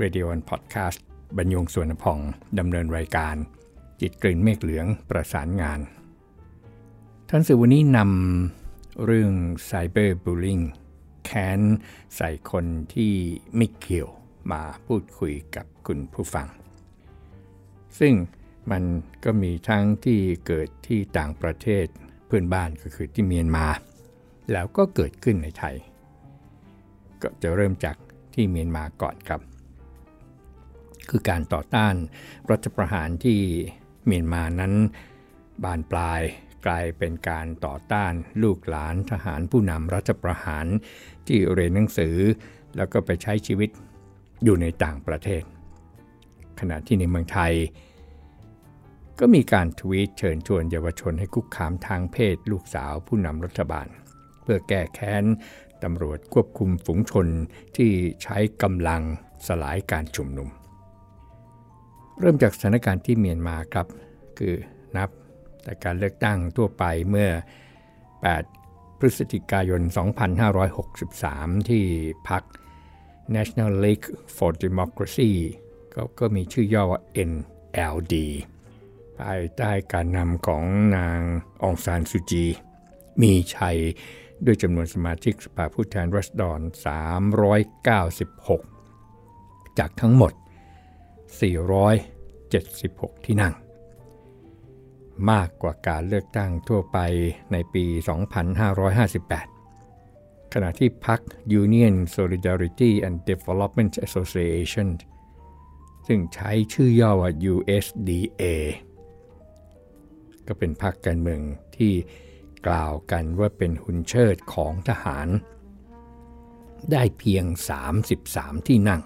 Radio and Podcast บรรยงส่วนพองดำเนินรายการ จิตกลิ่นเมฆเหลืองประสานงาน ท่านสื่อวันนี้นำเรื่องไซเบอร์บูลลิงแค้นใส่คนที่ไม่เกี่ยวมาพูดคุยกับคุณผู้ฟัง ซึ่งมันก็มีทั้งที่เกิดที่ต่างประเทศเพื่อนบ้านก็คือที่เมียนมา แล้วก็เกิดขึ้นในไทย ก็จะเริ่มจากที่เมียนมาก่อนครับ คือการต่อต้านรัฐประหารที่เมียนมานั้น บานปลายกลายเป็นการต่อต้านลูกหลานทหารผู้นำรัฐประหารที่เรียนหนังสือ แล้วก็ไปใช้ชีวิตอยู่ในต่างประเทศ ขณะที่ในเมืองไทย ก็มีการทวีตเชิญชวนเยาวชนให้คุกคามทางเพศลูกสาวผู้นำรัฐบาล เพื่อแก้แค้นตำรวจควบคุมฝูงชนที่ใช้กำลังสลายการชุมนุม เริ่มจากสถานการณ์ที่เมียนมาครับ คือนับแต่การเลือกตั้งทั่วไปเมื่อ 8 พฤศจิกายน 2563 ที่พัก National League for Democracy ก็ก็มีชื่อย่อว่า NLD ภายใต้การนำของนางองซานซูจี มีชัยด้วยจำนวนสมาชิกสภาผู้แทนรัศดร 396 จากทั้งหมด 476 ที่นั่ง มากกว่าการเลือกตั้งทั่วไปในปี 2558 ขณะที่พรรค Union Solidarity and Development Association ซึ่งใช้ชื่อย่อว่า USDA ก็เป็นพรรคการเมืองที่กล่าวกันว่าเป็นหุ่นเชิดของทหาร ได้เพียง 33 ที่นั่ง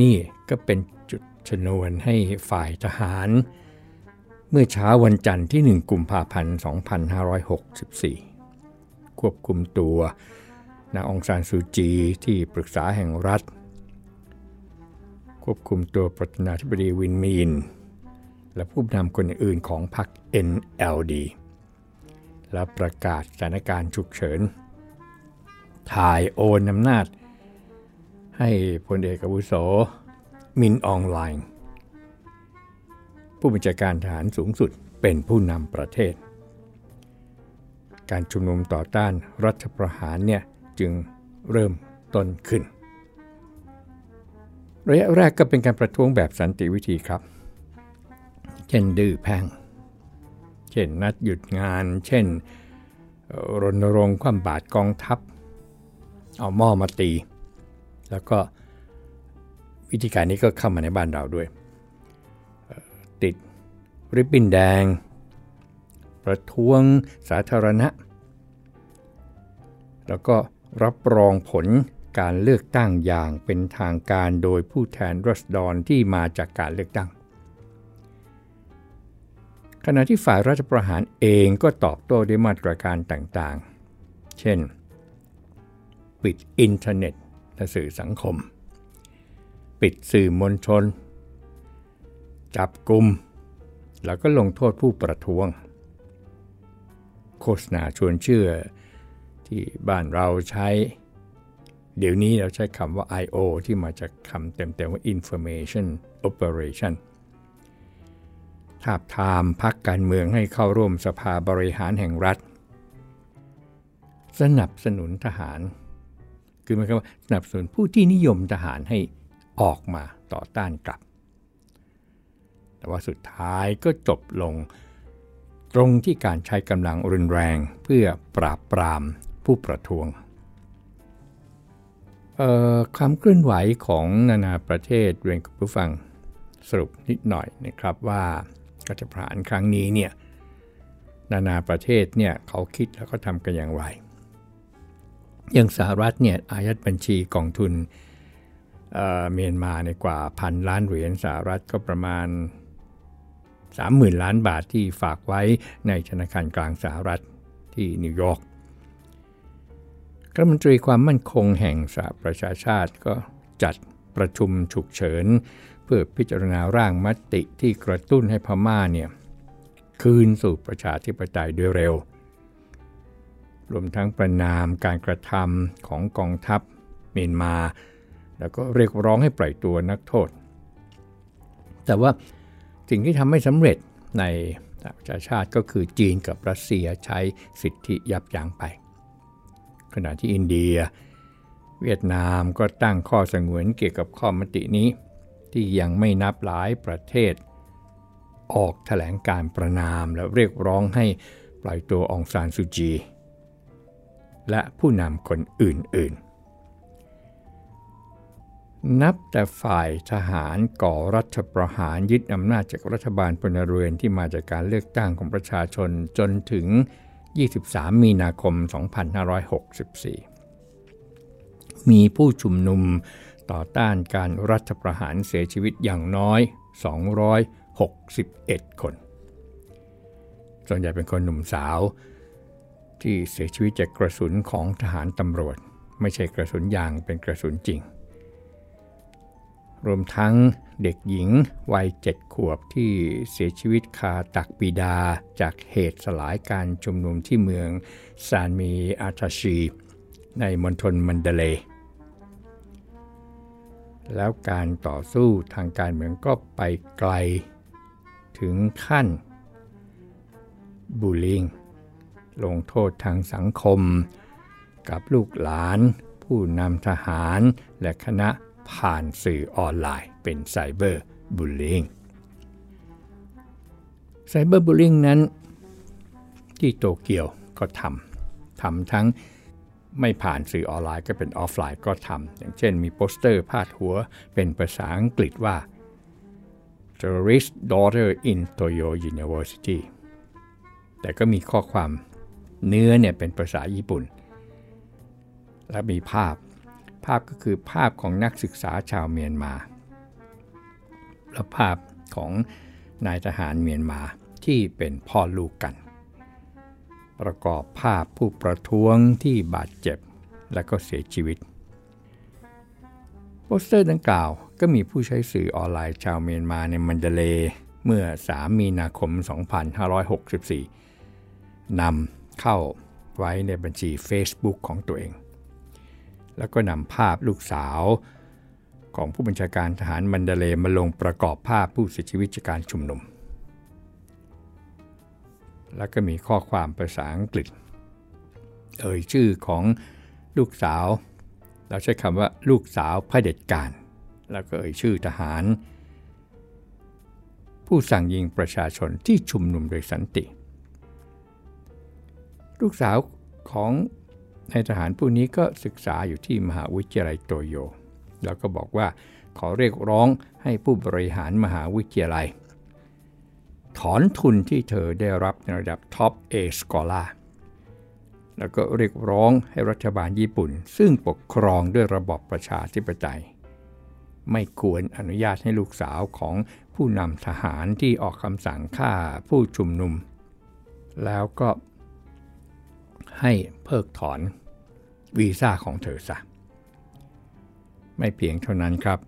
นี่ก็เป็นจุดชนวนให้ฝ่ายทหาร เมื่อเช้าวันจันทร์ที่ 1 กุมภาพันธ์ 2564 ควบคุมตัวนางองซานซูจีที่ปรึกษาแห่งรัฐ ควบคุมตัวประธานาธิบดีวินมีน และผู้นำคนอื่นของพรรค NLD และประกาศสถานการณ์ฉุกเฉิน ถ่ายโอนอำนาจ ให้พลเอกอาวุโส มินออนไลน์ ผู้บัญชาการทหารสูงสุดเป็นผู้นำประเทศ การชุมนุมต่อต้านรัฐประหารเนี่ยจึงเริ่มต้นขึ้น ระยะแรกก็เป็นการประท้วงแบบสันติวิธีครับ เช่นดื้อแพงเช่นนัดหยุดงาน เช่นรณรงค์ความบาดกองทัพ เอาหม้อมาตี แล้วก็วิธีการนี้ก็เข้ามาในบ้านเราด้วย ติดริบบิ้นแดง ประท้วงสาธารณะ แล้วก็รับรองผลการเลือกตั้งอย่างเป็นทางการโดยผู้แทนรัศดรที่มาจากการเลือกตั้ง ขณะที่ฝ่ายรัฐประหารเองก็ตอบโต้ด้วยมาตรการต่างๆ เช่น ปิดอินเทอร์เน็ต และสื่อสังคม ปิดสื่อมวลชน จับกลุ่มแล้วก็ลงโทษผู้ประท้วง โฆษณาชวนเชื่อที่บ้านเราใช้ เดี๋ยวนี้เราใช้คำว่า I.O. ที่มาจากคำเต็มๆว่า Information Operation ทาบทามพักการเมืองให้เข้าร่วมสภาบริหารแห่งรัฐ สนับสนุนทหาร คือหมายความว่าสนับสนุนผู้ที่นิยมทหารให้ออกมาต่อต้านกลับ แต่ว่าสุดท้ายก็จบลงตรงที่การใช้กำลังรุนแรงเพื่อปราบปรามผู้ประท้วงความเคลื่อนไหวของนานาประเทศเรียนกับผู้ฟังสรุปนิดหน่อยนะครับว่าการจะผ่านครั้งนี้เนี่ยนานาประเทศเนี่ยเขาคิดแล้วก็ทำกันอย่างไร อย่างสหรัฐเนี่ยอายัดบัญชีกองทุนเมียนมาในกว่าพันล้านเหรียญสหรัฐก็ประมาณ 30,000 ล้านบาทที่ฝากไว้ในธนาคารกลางสหรัฐที่นิวยอร์กรัฐมนตรีความมั่นคงแห่งสหประชาชาติก็จัดประชุมฉุกเฉิน เพื่อพิจารณาร่างมติที่กระตุ้นให้พม่าเนี่ยคืนสู่ประชาธิปไตยโดยเร็ว รวมทั้งประนามการกระทำของกองทัพเมียนมา แล้วก็เรียกร้องให้ปล่อยตัวนักโทษ แต่ว่าสิ่งที่ทำไม่สำเร็จในประชาชาติก็คือจีนกับรัสเซียใช้สิทธิยับยั้งไป ขณะที่อินเดีย เวียดนามก็ตั้งข้อสงวนเกี่ยวกับข้อมตินี้ ที่ยังไม่นับหลายประเทศ ออกแถลงการประนามและเรียกร้องให้ปล่อยตัวองซานซูจี และผู้นำคนอื่นๆ นับแต่ฝ่ายทหารก่อรัฐประหารยึดอำนาจจากรัฐบาลพลเรือนที่มาจากการเลือกตั้งของประชาชนจนถึง 23 มีนาคม 2564 มีผู้ชุมนุมต่อต้านการรัฐประหารเสียชีวิตอย่างน้อย 261 คน ส่วนใหญ่เป็นคนหนุ่มสาว ที่เสียชีวิตจากกระสุนของทหารตำรวจ ไม่ใช่กระสุนยางเป็นกระสุนจริง รวมทั้งเด็กหญิงวัยเจ็ดขวบที่เสียชีวิตคาตักปีดา จากเหตุสลายการชุมนุมที่เมืองซานมีอาทาชี ในมณฑลมันเดเล แล้วการต่อสู้ทางการเมืองก็ไปไกล ถึงขั้นบูลิง ลงโทษทางสังคม กับลูกหลาน ผู้นำทหารและคณะผ่านสื่อออนไลน์เป็นไซเบอร์บูลลิงไซเบอร์บูลลิงนั้น ที่โตเกียวก็ทำทำทั้งไม่ผ่านสื่อออนไลน์ก็เป็นออฟไลน์ก็ทำอย่างเช่นมีโปสเตอร์พาดหัวเป็นภาษาอังกฤษว่า Terrorist Daughter in Toyo University แต่ก็มีข้อความ เนื้อเนี่ยเป็นภาษาญี่ปุ่น และมีภาพ ภาพก็คือภาพของนักศึกษาชาวเมียนมา และภาพของนายทหารเมียนมาที่เป็นพ่อลูกกัน ประกอบภาพผู้ประท้วงที่บาดเจ็บและก็เสียชีวิต โปสเตอร์ดังกล่าวก็มีผู้ใช้สื่อออนไลน์ชาวเมียนมาในมันเดเล เมื่อ 3 มีนาคม 2564นำ เข้าไว้ในบัญชี Facebook ของตัวเอง แล้วก็นำภาพลูกสาวของผู้บัญชาการทหารมันเดเลมาลงประกอบภาพผู้เสียชีวิตจากการชุมนุม แล้วก็มีข้อความภาษาอังกฤษ เอ่ยชื่อของลูกสาว เราใช้คำว่าลูกสาวเผด็จการ แล้วก็เอ่ยชื่อทหาร ผู้สั่งยิงประชาชนที่ชุมนุมโดยสันติ ลูกสาวของนายทหารผู้นี้ก็ศึกษาอยู่ที่มหาวิทยาลัยโตโย แล้วก็บอกว่าขอเรียกร้องให้ผู้บริหารมหาวิทยาลัย ถอนทุนที่เธอได้รับในระดับ top scholar แล้วก็เรียกร้องให้รัฐบาลญี่ปุ่น ซึ่งปกครองด้วยระบอบประชาธิปไตย ไม่ควรอนุญาตให้ลูกสาวของผู้นำทหารที่ออกคำสั่งฆ่าผู้ชุมนุม แล้วก็ ให้เพิกถอนวีซ่าของเธอซะไม่เพียงเท่านั้นครับ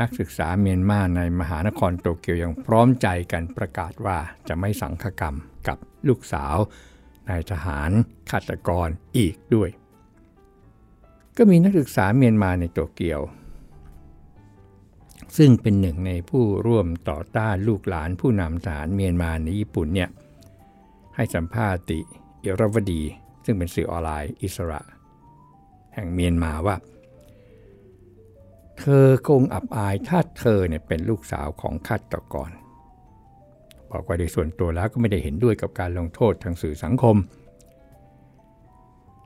นักศึกษาเมียนมาในมหานครโตเกียวยังพร้อมใจกันประกาศว่าจะไม่สังฆกรรมกับลูกสาวนายทหารฆาตกรอีกด้วย ก็มีนักศึกษาเมียนมาในโตเกียว ซึ่งเป็นหนึ่งในผู้ร่วมต่อต้านลูกหลานผู้นำทหารเมียนมาในญี่ปุ่นเนี่ยให้สัมภาษณ์ติ เอรวดี ซึ่งเป็นสื่อออนไลน์อิสระ แห่งเมียนมาว่า เธอคงอับอายถ้าเธอเนี่ยเป็นลูกสาวของฆาตกร บอกว่าในส่วนตัวแล้วก็ไม่ได้เห็นด้วยกับการลงโทษทางสื่อสังคม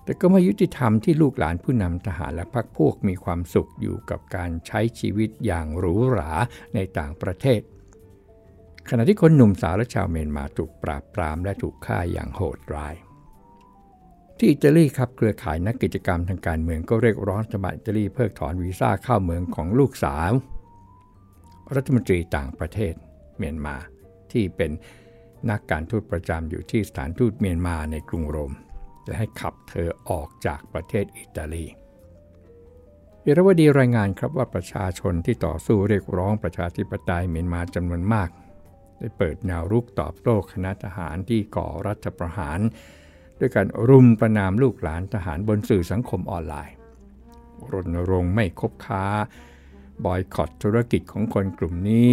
แต่ก็ไม่ยุติธรรมที่ลูกหลานผู้นำทหารและพรรคพวกมีความสุขอยู่กับการใช้ชีวิตอย่างหรูหราในต่างประเทศขณะที่คนหนุ่มสาวและชาวเมียนมาถูกปราบปรามและถูกฆ่าอย่างโหดร้าย ที่อิตาลีครับเครือข่ายนักกิจกรรมทางการเมืองก็เรียกร้องรัฐบาลอิตาลีเพิกถอนวีซ่าเข้าเมืองของลูกสาว รัฐมนตรีต่างประเทศเมียนมา ที่เป็นนักการทูตประจำอยู่ที่สถานทูตเมียนมาในกรุงโรม และให้ขับเธอออกจากประเทศอิตาลีเยรวดีรายงานครับว่าประชาชนที่ต่อสู้เรียกร้องประชาธิปไตยเมียนมาจำนวนมาก ได้เปิดแนวรุกตอบโต้คณะทหารที่ก่อรัฐประหาร ด้วยการรุมประนามลูกหลานทหารบนสื่อสังคมออนไลน์ รณรงค์ไม่คบค้า บอยคอตธุรกิจของคนกลุ่มนี้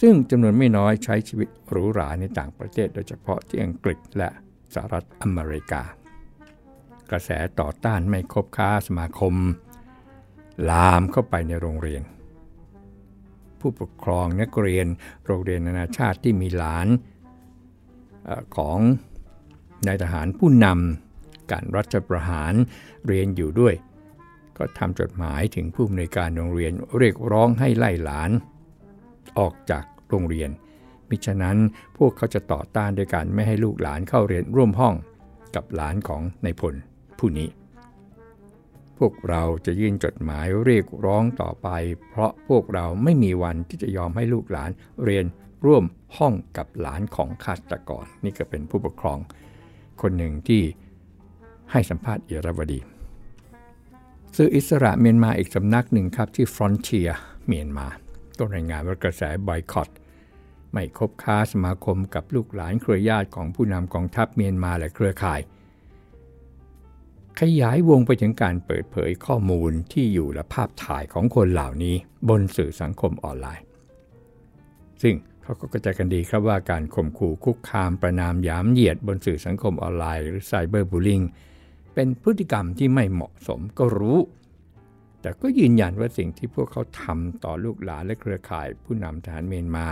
ซึ่งจำนวนไม่น้อยใช้ชีวิตหรูหราในต่างประเทศโดยเฉพาะที่อังกฤษและสหรัฐอเมริกา กระแสต่อต้านไม่คบค้าสมาคม ลามเข้าไปในโรงเรียน ผู้ปกครองนักเรียนโรงเรียนนานาชาติที่มีหลานอของ นายทหารผู้นำการรัฐประหารเรียนอยู่ด้วย ก็ทำจดหมายถึงผู้อำนวยการโรงเรียนเรียกร้องให้ไล่หลาน ออกจากโรงเรียน มิฉะนั้นพวกเขาจะต่อต้านด้วยการไม่ให้ลูกหลานเข้าเรียนร่วมห้องกับหลานของนายพลผู้นี้ พวกเราจะยื่นจดหมายเรียกร้องต่อไป เพราะพวกเราไม่มีวันที่จะยอมให้ลูกหลานเรียนร่วมห้องกับหลานของฆาตกรนี่ก็เป็นผู้ปกครอง คนหนึ่งที่ให้สัมภาษณ์เอราวดี สื่ออิสระเมียนมาอีกสำนักหนึ่งครับที่ Frontier เมียนมาก็รายงานว่ากระแสบอยคอตไม่คบค้าสมาคมกับลูกหลานเครือญาติของผู้นำกองทัพเมียนมาและเครือข่าย ขยายวงไปถึงการเปิดเผยข้อมูลที่อยู่และภาพถ่ายของคนเหล่านี้บนสื่อสังคมออนไลน์ ซึ่ง เขาก็กระจายกันดีครับว่าการข่มขู่คุกคามประนามยามเหยียดบนสื่อสังคมออนไลน์หรือไซเบอร์บูลลิงเป็นพฤติกรรมที่ไม่เหมาะสมก็รู้ แต่ก็ยืนยันว่าสิ่งที่พวกเขาทำต่อลูกหลานและเครือข่ายผู้นำทหารเมียนมา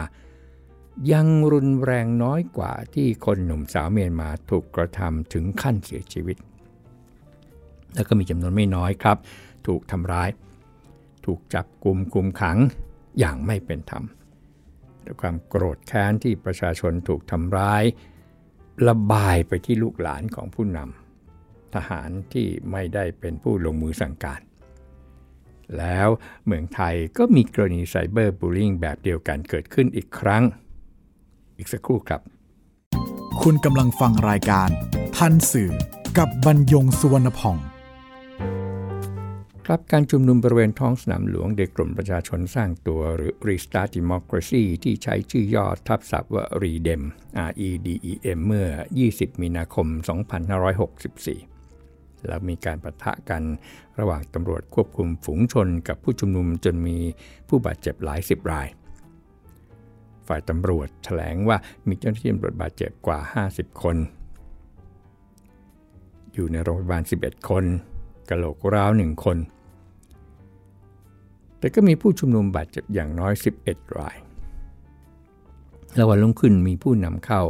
ยังรุนแรงน้อยกว่าที่คนหนุ่มสาวเมียนมาถูกกระทำถึงขั้นเสียชีวิต แล้วก็มีจำนวนไม่น้อยครับ ถูกทำร้าย ถูกจับกลุ่มกุมขังอย่างไม่เป็นธรรม ด้วยความโกรธแค้นที่ประชาชนถูกทำร้าย ระบายไปที่ลูกหลานของผู้นำทหารที่ไม่ได้เป็นผู้ลงมือสั่งการ แล้วเมืองไทยก็มีกรณีไซเบอร์บูลลิงแบบเดียวกันเกิดขึ้นอีกครั้ง อีกสักครู่ครับ คุณกำลังฟังรายการ ทันสื่อกับบรรยงสุวรรณพ่อง ครับการชุมนุมบริเวณท้องสนามหลวงเด็กกลุ่มประชาชนสร้างตัวหรือ Restart Democracy ที่ใช้ชื่อย่อทับศัพท์ว่า REDEM R E D E M เมื่อ 20 มีนาคม 2564 แล้วมีการประทะกันระหว่างตำรวจควบคุมฝูงชนกับผู้ชุมนุมจนมีผู้บาดเจ็บหลายสิบราย ฝ่ายตำรวจแถลงว่ามีเจ้าหน้าที่ตำรวจบาดเจ็บกว่า 50 คน อยู่ในโรงพยาบาล 11 คน กระโหลกร้าว1คน แต่ก็มีผู้ชุมนุมบาดเจ็บอย่างน้อย 11 ราย แล้ววันรุ่งขึ้นมีผู้นำเข้า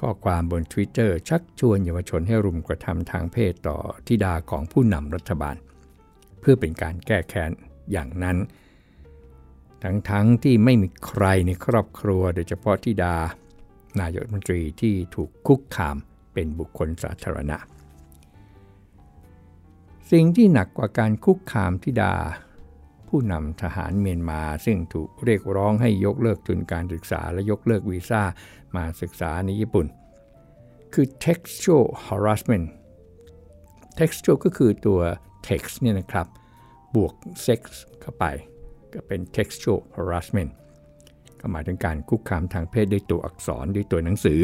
ข้อความบน Twitter ชักชวนเยาวชนให้รุมกระทำทางเพศต่อทิดาของผู้นำรัฐบาล เพื่อเป็นการแก้แค้นอย่างนั้น ทั้งๆทที่ไม่มีใครในครอบครัวโดยเฉพาะทิดานายกรัฐมนตรีที่ถูกคุกคามเป็นบุคคลสาธารณะ สิ่งที่หนักกว่าการคุกคามทิดา ผู้นำทหารเมียนมาซึ่งถูกเรียกร้องให้ยกเลิกทุนการศึกษาและยกเลิกวีซ่ามาศึกษาในญี่ปุ่น คือ textual harassment textual ก็คือตัว text เนี่ยนะครับ บวก sex เข้าไป ก็เป็น textual harassment ก็หมายถึงการคุกคามทางเพศด้วยตัวอักษรด้วยตัวหนังสือ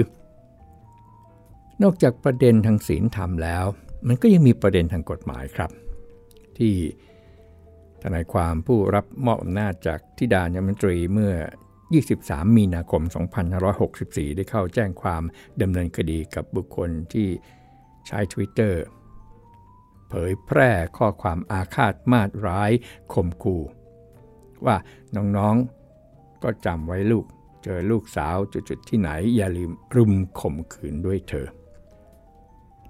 นอกจากประเด็นทางศีลธรรมแล้ว มันก็ยังมีประเด็นทางกฎหมายครับ ที่ทนายความผู้รับมอบอำนาจจากทิดานยมนตรีเมื่อ 23 มีนาคม 2564 ได้เข้าแจ้งความดำเนินคดีกับบุคคลที่ใช้ Twitter เผยแพร่ข้อความอาฆาตมาดร้ายข่มขู่ว่าน้องๆก็จำไว้ลูก เจอลูกสาวจุดๆที่ไหนอย่าลืมรุมข่มขืนด้วยเธอ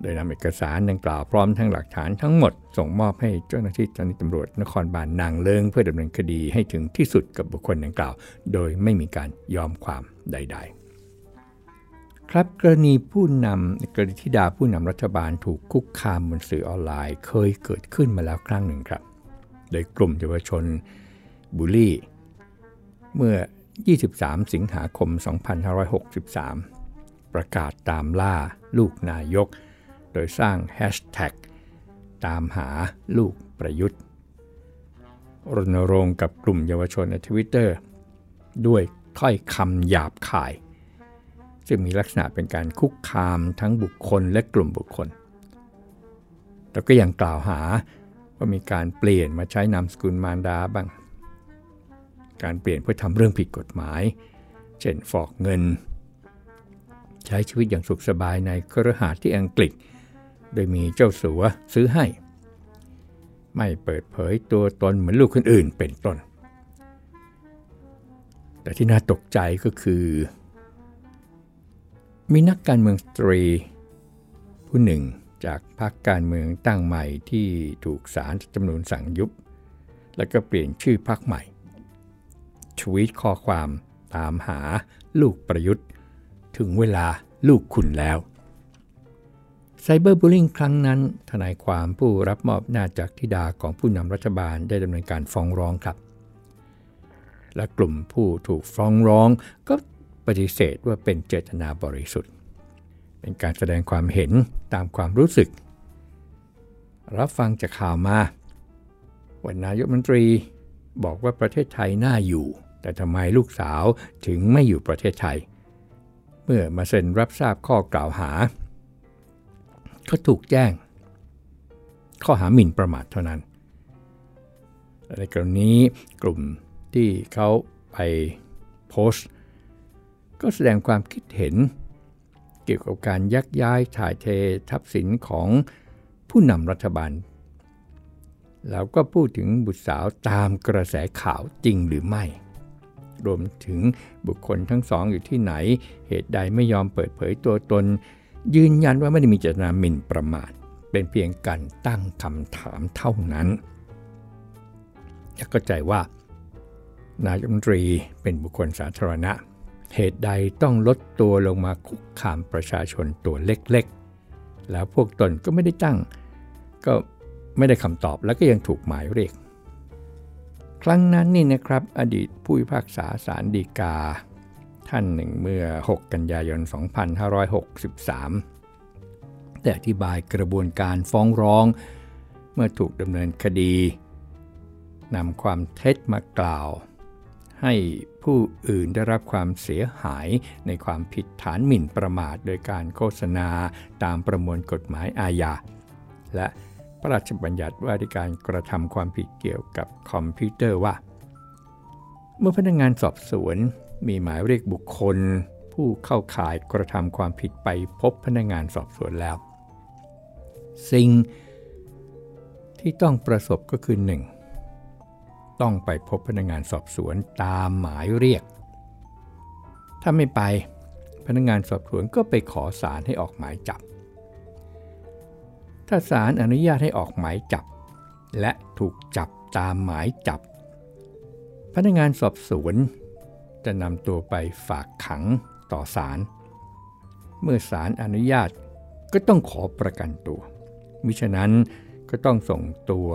โดยนำเอกสารดังกล่าวพร้อมทั้งหลักฐานทั้งหมด ส่งมอบให้เจ้าหน้าที่เจ้าหน้าที่ตำรวจนครบาลนางเลิงเพื่อดำเนินคดีให้ถึงที่สุดกับบุคคลดังกล่าว โดยไม่มีการยอมความใด ๆ ครับกรณีผู้นำกรณีที่ดาผู้นำรัฐบาลถูกคุกคามบนสื่อออนไลน์ เคยเกิดขึ้นมาแล้วครั้งหนึ่งครับ โดยกลุ่มเยาวชนบูลลี่ เมื่อ 23 สิงหาคม 2563 ประกาศตามล่าลูกนายก โดยสร้างแฮชแท็กตามหาลูกประยุทธ์ รณรงค์กับกลุ่มเยาวชนในทวิตเตอร์ด้วยถ้อยคำหยาบคาย ซึ่งมีลักษณะเป็นการคุกคามทั้งบุคคลและกลุ่มบุคคล แต่ก็ยังกล่าวหาว่ามีการเปลี่ยนมาใช้นามสกุลมารดาบ้าง การเปลี่ยนเพื่อทำเรื่องผิดกฎหมาย เช่นฟอกเงิน ใช้ชีวิตอย่างสุขสบายในครหาสที่อังกฤษ โดยมีเจ้าสัวซื้อให้ ไม่เปิดเผยตัวตนเหมือนลูกคนอื่นเป็นต้น แต่ที่น่าตกใจก็คือ มีนักการเมืองสตรี ผู้หนึ่งจากพรรคการเมืองตั้งใหม่ที่ถูกศาลจำนวนสั่งยุบ แล้วก็เปลี่ยนชื่อพรรคใหม่ชวีตข้อความตามหาลูกประยุทธ์ ถึงเวลาลูกคุณแล้ว ไซเบอร์บูลลิงครั้งนั้น ทนายความผู้รับมอบหน้าจากทิดาของผู้นำรัฐบาลได้ดำเนินการฟ้องร้องครับ และกลุ่มผู้ถูกฟ้องร้องก็ปฏิเสธว่าเป็นเจตนาบริสุทธิ์ เป็นการแสดงความเห็นตามความรู้สึก รับฟังจากข่าวมาวันนายกมนตรีบอกว่าประเทศไทยน่าอยู่ แต่ทำไมลูกสาวถึงไม่อยู่ประเทศไทย เมื่อมาเซ็นรับทราบข้อกล่าวหา ก็ถูกแจ้ง ข้อหาหมิ่นประมาทเท่านั้น ในกรณีกลุ่มที่เขาไปโพสต์ ก็แสดงความคิดเห็น เกี่ยวกับการยักย้ายถ่ายเททรัพย์สินของผู้นำรัฐบาล แล้วก็พูดถึงบุตรสาวตามกระแสข่าวจริงหรือไม่ รวมถึงบุคคลทั้งสองอยู่ที่ไหน เหตุใดไม่ยอมเปิดเผยตัวตน ยืนยันว่าไม่ได้มีเจตนาหมิ่นประมาทเป็นเพียงการตั้งคำถามเท่านั้นอยากเข้าใจว่า นายมนตรีเป็นบุคคลสาธารณะ เหตุใดต้องลดตัวลงมาคุกคามประชาชนตัวเล็กๆ แล้วพวกตนก็ไม่ได้ตั้ง ก็ไม่ได้คำตอบแล้วก็ยังถูกหมายเรียก ครั้งนั้นนี่นะครับอดีตผู้พิพากษาสารดีกา ท่านหนึ่งเมื่อ 6 กันยายน 2563แต่อธิบายกระบวนการฟ้องร้อง เมื่อถูกดำเนินคดีนำความเท็จมากล่าว ให้ผู้อื่นได้รับความเสียหายในความผิดฐานหมิ่นประมาท โดยการโฆษณาตามประมวลกฎหมายอาญาและพระราชบัญญัติว่าด้วยการกระทำความผิดเกี่ยวกับคอมพิวเตอร์ว่า เมื่อพนักงานสอบสวน มีหมายเรียกบุคคล ผู้เข้าข่ายกระทำความผิดไปพบพนักงานสอบสวนแล้ว สิ่งที่ต้องประสบก็คือ 1. ต้องไปพบพนักงานสอบสวนตามหมายเรียก ถ้าไม่ไปพนักงานสอบสวนก็ไปขอศาลให้ออกหมายจับ ถ้าศาลอนุญาตให้ออกหมายจับ และถูกจับตามหมายจับ พนักงานสอบสวน จะนำตัวไปฝากขังต่อศาล เมื่อศาลอนุญาตก็ต้องขอประกันตัว มิฉะนั้นก็ต้องส่งตัว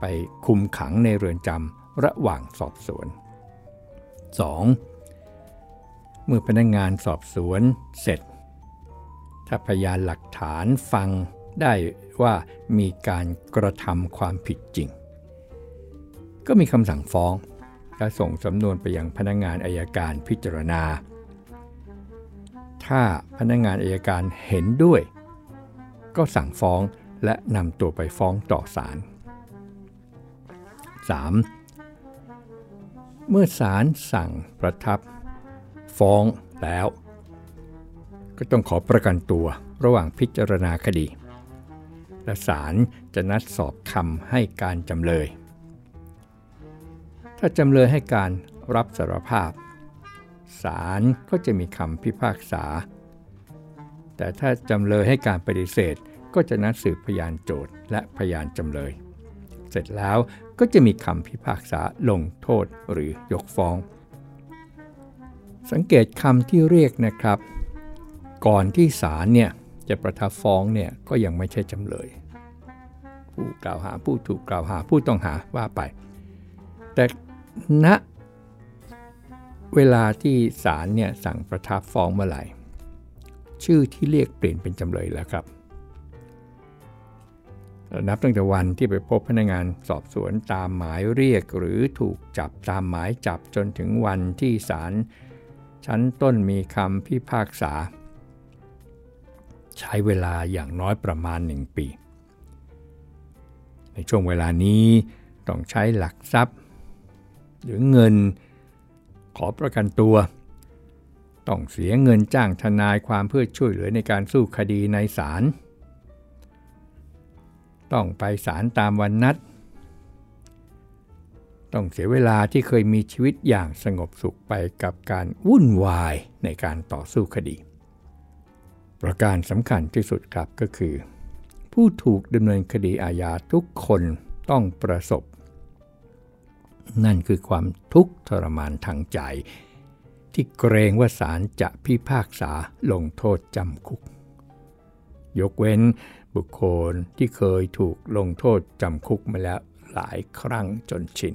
ไปคุมขังในเรือนจำระหว่างสอบสวน 2. เมื่อพนักงงานสอบสวนเสร็จ ถ้าพยานหลักฐานฟังได้ว่ามีการกระทำความผิดจริง ก็มีคำสั่งฟ้อง และส่งสำนวนไปยังพนักงงานอายการพิจารณา ถ้าพนักงงานอายการเห็นด้วย ก็สั่งฟ้องและนำตัวไปฟ้องต่อศาล 3. เมื่อศาลสั่งประทับ ฟ้องแล้ว ก็ต้องขอประกันตัวระหว่างพิจารณาคดี และศาลจะนัดสอบคำให้การจำเลย ถ้าจำเลยให้การรับสารภาพศาลก็จะมีคำพิพากษา แต่ถ้าจำเลยให้การปฏิเสธก็จะนัดสืบพยานโจทย์และพยานจำเลย เสร็จแล้วก็จะมีคำพิพากษาลงโทษหรือยกฟ้อง สังเกตคำที่เรียกนะครับ ก่อนที่ศาลเนี่ยจะประทับฟ้องเนี่ยก็ยังไม่ใช่จำเลย ผู้กล่าวหาผู้ถูกกล่าวหาผู้ต้องหาว่าไป แต่ ณเวลาที่ศาลเนี่ยสั่งประทับฟ้องเมื่อไหร่ ชื่อที่เรียกเปลี่ยนเป็นจำเลยแล้วครับ นับตั้งแต่วันที่ไปพบพนักงานสอบสวนตามหมายเรียกหรือถูกจับตามหมายจับจนถึงวันที่ศาลชั้นต้นมีคำพิพากษา ใช้เวลาอย่างน้อยประมาณ 1 ปี ในช่วงเวลานี้ต้องใช้หลักทรัพย์ หรือเงินขอประกันตัว ต้องเสียเงินจ้างทนายความเพื่อช่วยเหลือในการสู้คดีในศาลต้องไปศาลตามวันนัด ต้องเสียเวลาที่เคยมีชีวิตอย่างสงบสุขไปกับการวุ่นวายในการต่อสู้คดี ประการสำคัญที่สุดครับก็คือ ผู้ถูกดำเนินคดีอาญาทุกคนต้องประสบ นั่นคือความทุกข์ทรมานทางใจ ที่เกรงว่าศาลจะพิพากษาลงโทษจำคุก ยกเว้นบุคคลที่เคยถูกลงโทษจำคุกมาแล้วหลายครั้งจนชิน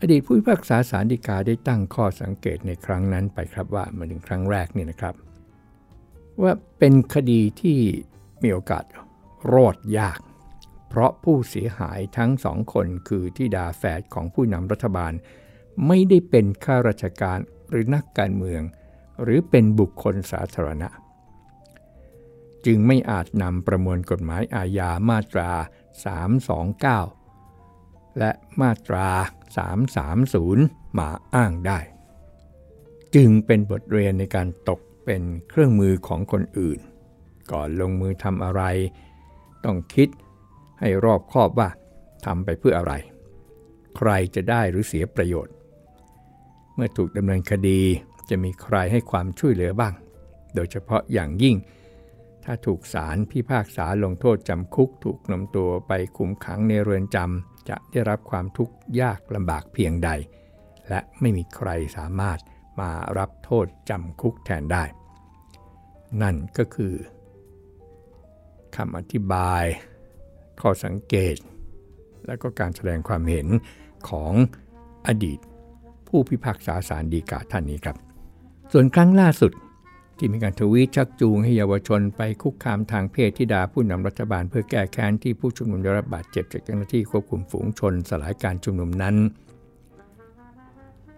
อดีตผู้พิพากษาสารดีกาได้ตั้งข้อสังเกตในครั้งนั้นไปครับว่ามาถึงครั้งแรกนี่นะครับ ว่าเป็นคดีที่มีโอกาสรอดยาก ราะผู้เสียหายทั้งสองคนคือที่ดาแฝดของผู้นำรัฐบาล ไม่ได้เป็นข้าราชการหรือนักการเมือง หรือเป็นบุคคลสาธารณะ จึงไม่อาจนำประมวลกฎหมายอาญามาตรา 329 และมาตรา 330 มาอ้างได้ จึงเป็นบทเรียนในการตกเป็นเครื่องมือของคนอื่น ก่อนลงมือทำอะไร ต้องคิด ให้รอบคอบว่าทำไปเพื่ออะไร ใครจะได้หรือเสียประโยชน์ เมื่อถูกดำเนินคดีจะมีใครให้ความช่วยเหลือบ้าง โดยเฉพาะอย่างยิ่ง ถ้าถูกศาลพิพากษาลงโทษจำคุกถูกนำตัวไปคุมขังในเรือนจำจะได้รับความทุกข์ยากลำบากเพียงใด และไม่มีใครสามารถมารับโทษจำคุกแทนได้ นั่นก็คือคำอธิบาย ข้อสังเกต และก็การแสดงความเห็นของอดีต ผู้พิพากษาสารดีกาท่านนี้ครับ ส่วนครั้งล่าสุดที่มีการทวีตชักจูงให้เยาวชนไปคุกคามทางเพศที่ด่าผู้นำรัฐบาล เพื่อแก้แค้นที่ผู้ชุมนุมได้รับบาดเจ็บจากเจ้าหน้าที่ควบคุมฝูงชนสลายการชุมนุมนั้น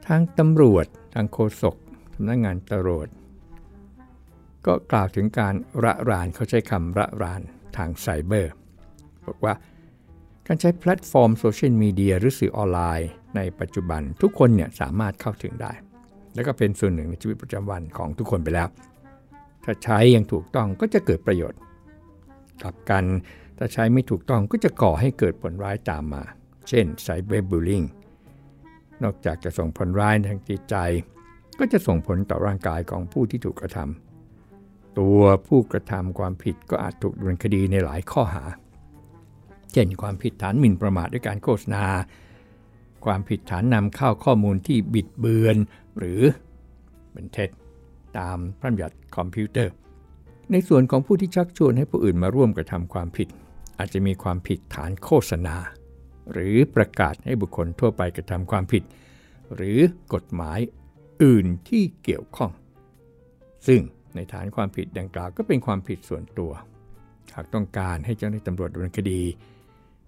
ทางตำรวจทางโฆษกสำนักงานตำรวจ ก็กล่าวถึงการระรานเขาใช้คำระรานทางไซเบอร์ บอกว่า การใช้แพลตฟอร์มโซเชียลมีเดียหรือสื่อออนไลน์ ในปัจจุบันทุกคนเนี่ยสามารถเข้าถึงได้ และก็เป็นส่วนหนึ่งในชีวิตประจำวันของทุกคนไปแล้ว ถ้าใช้อย่างถูกต้องก็จะเกิดประโยชน์กลับกันถ้าใช้ไม่ถูกต้องก็จะก่อให้เกิดผลร้ายตามมา เช่นไซเบอร์บูลลิงนอกจากจะส่งผลร้ายทางจิตใจ ก็จะส่งผลต่อร่างกายของผู้ที่ถูกกระทำตัวผู้กระทำความผิดก็อาจถูกดำเนินคดีในหลายข้อหา เช่นความผิดฐานหมิ่นประมาทด้วยการโฆษณา ความผิดฐานนำเข้าข้อมูลที่บิดเบือน หรือเป็นเท็จตามพระบัญญัติคอมพิวเตอร์ ในส่วนของผู้ที่ชักชวนให้ผู้อื่นมาร่วมกระทำความผิด อาจจะมีความผิดฐานโฆษณา หรือประกาศให้บุคคลทั่วไปกระทำความผิด หรือกฎหมายอื่นที่เกี่ยวข้อง ซึ่งในฐานความผิดดังกล่าวก็เป็นความผิดส่วนตัว หากต้องการให้เจ้าหน้าที่ตำรวจดำเนินคดี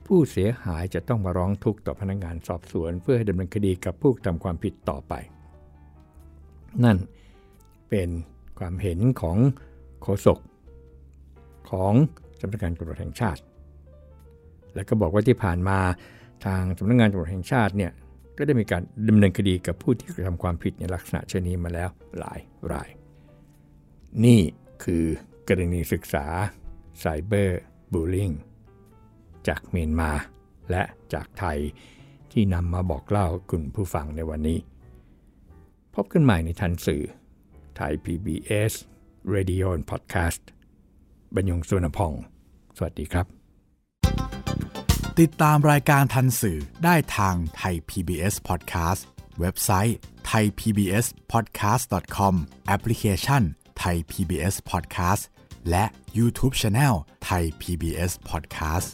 ผู้เสียหายจะต้องมาร้องทุกข์ต่อพนักงานสอบสวน เพื่อให้ดำเนินคดีกับผู้ทำความผิดต่อไป นั่นเป็นความเห็นของโฆษกของสำนักงานตำรวจแห่งชาติ และก็บอกว่าที่ผ่านมาทางสำนักงานตำรวจแห่งชาติเนี่ยก็ได้มีการดำเนินคดีกับผู้ที่กระทำความผิดในลักษณะเช่นนี้มาแล้วหลายราย นี่คือกรณีศึกษาไซเบอร์บูลลิง จากเมียนมาและจากไทยที่นำมาบอกเล่าคุณผู้ฟังในวันนี้ พบกันใหม่ในทันสื่อไทย PBS Radio and Podcast บรรยงสุนพอง สวัสดีครับ ติดตามรายการทันสื่อได้ทางไทย PBS Podcast เว็บไซต์ thaipbspodcast.com แอปพลิเคชันไทย PBS Podcast และ YouTube Channel ไทย PBS Podcast